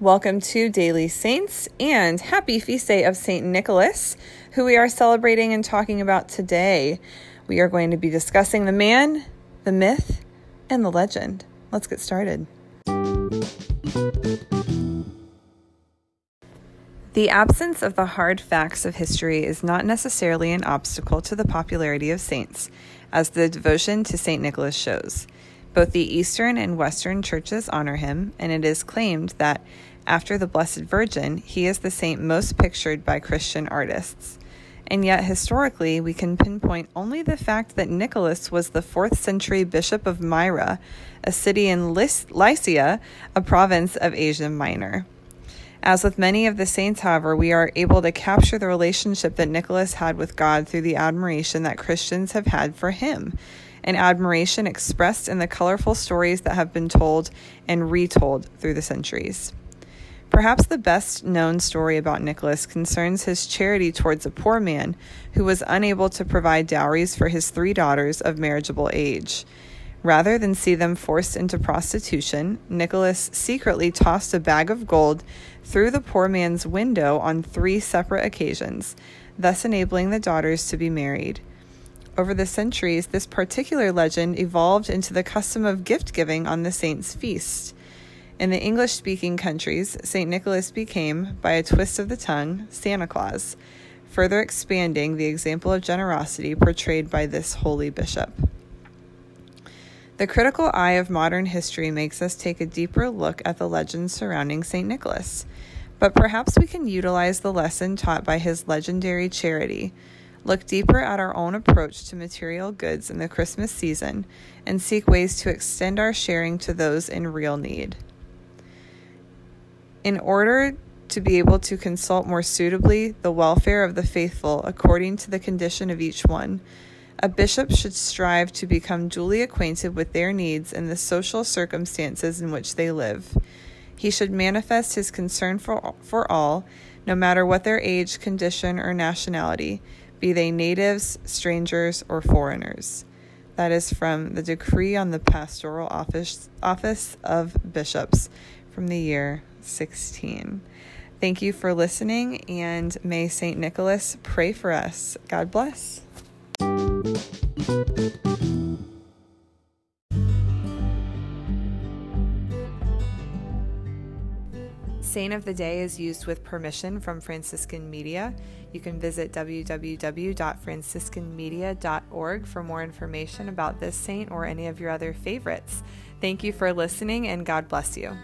Welcome to Daily Saints and happy feast day of St. Nicholas, who we are celebrating and talking about today. We are going to be discussing the man, the myth, and the legend. Let's get started. The absence of the hard facts of history is not necessarily an obstacle to the popularity of saints, as the devotion to St. Nicholas shows. Both the Eastern and Western churches honor him, and it is claimed that after the Blessed Virgin, he is the saint most pictured by Christian artists. And yet, historically, we can pinpoint only the fact that Nicholas was the 4th century bishop of Myra, a city in Lycia, a province of Asia Minor. As with many of the saints, however, we are able to capture the relationship that Nicholas had with God through the admiration that Christians have had for him an admiration expressed in the colorful stories that have been told and retold through the centuries. Perhaps the best known story about Nicholas concerns his charity towards a poor man who was unable to provide dowries for his three daughters of marriageable age. Rather than see them forced into prostitution, Nicholas secretly tossed a bag of gold through the poor man's window on three separate occasions, thus enabling the daughters to be married. Over the centuries, this particular legend evolved into the custom of gift giving on the saint's feast. In the English speaking countries, St. Nicholas became, by a twist of the tongue, Santa Claus, further expanding the example of generosity portrayed by this holy bishop. The critical eye of modern history makes us take a deeper look at the legends surrounding St. Nicholas, but perhaps we can utilize the lesson taught by his legendary charity look deeper at our own approach to material goods in the Christmas season, and seek ways to extend our sharing to those in real need. In order to be able to consult more suitably the welfare of the faithful according to the condition of each one, a bishop should strive to become duly acquainted with their needs and the social circumstances in which they live. He should manifest his concern for, for all, no matter what their age, condition, or nationality, be they natives, strangers, or foreigners. That is from the Decree on the Pastoral Office, Office of Bishops from the year 16. Thank you for listening, and may St. Nicholas pray for us. God bless. Saint of the Day is used with permission from Franciscan Media. You can visit www.franciscanmedia.org for more information about this saint or any of your other favorites. Thank you for listening, and God bless you.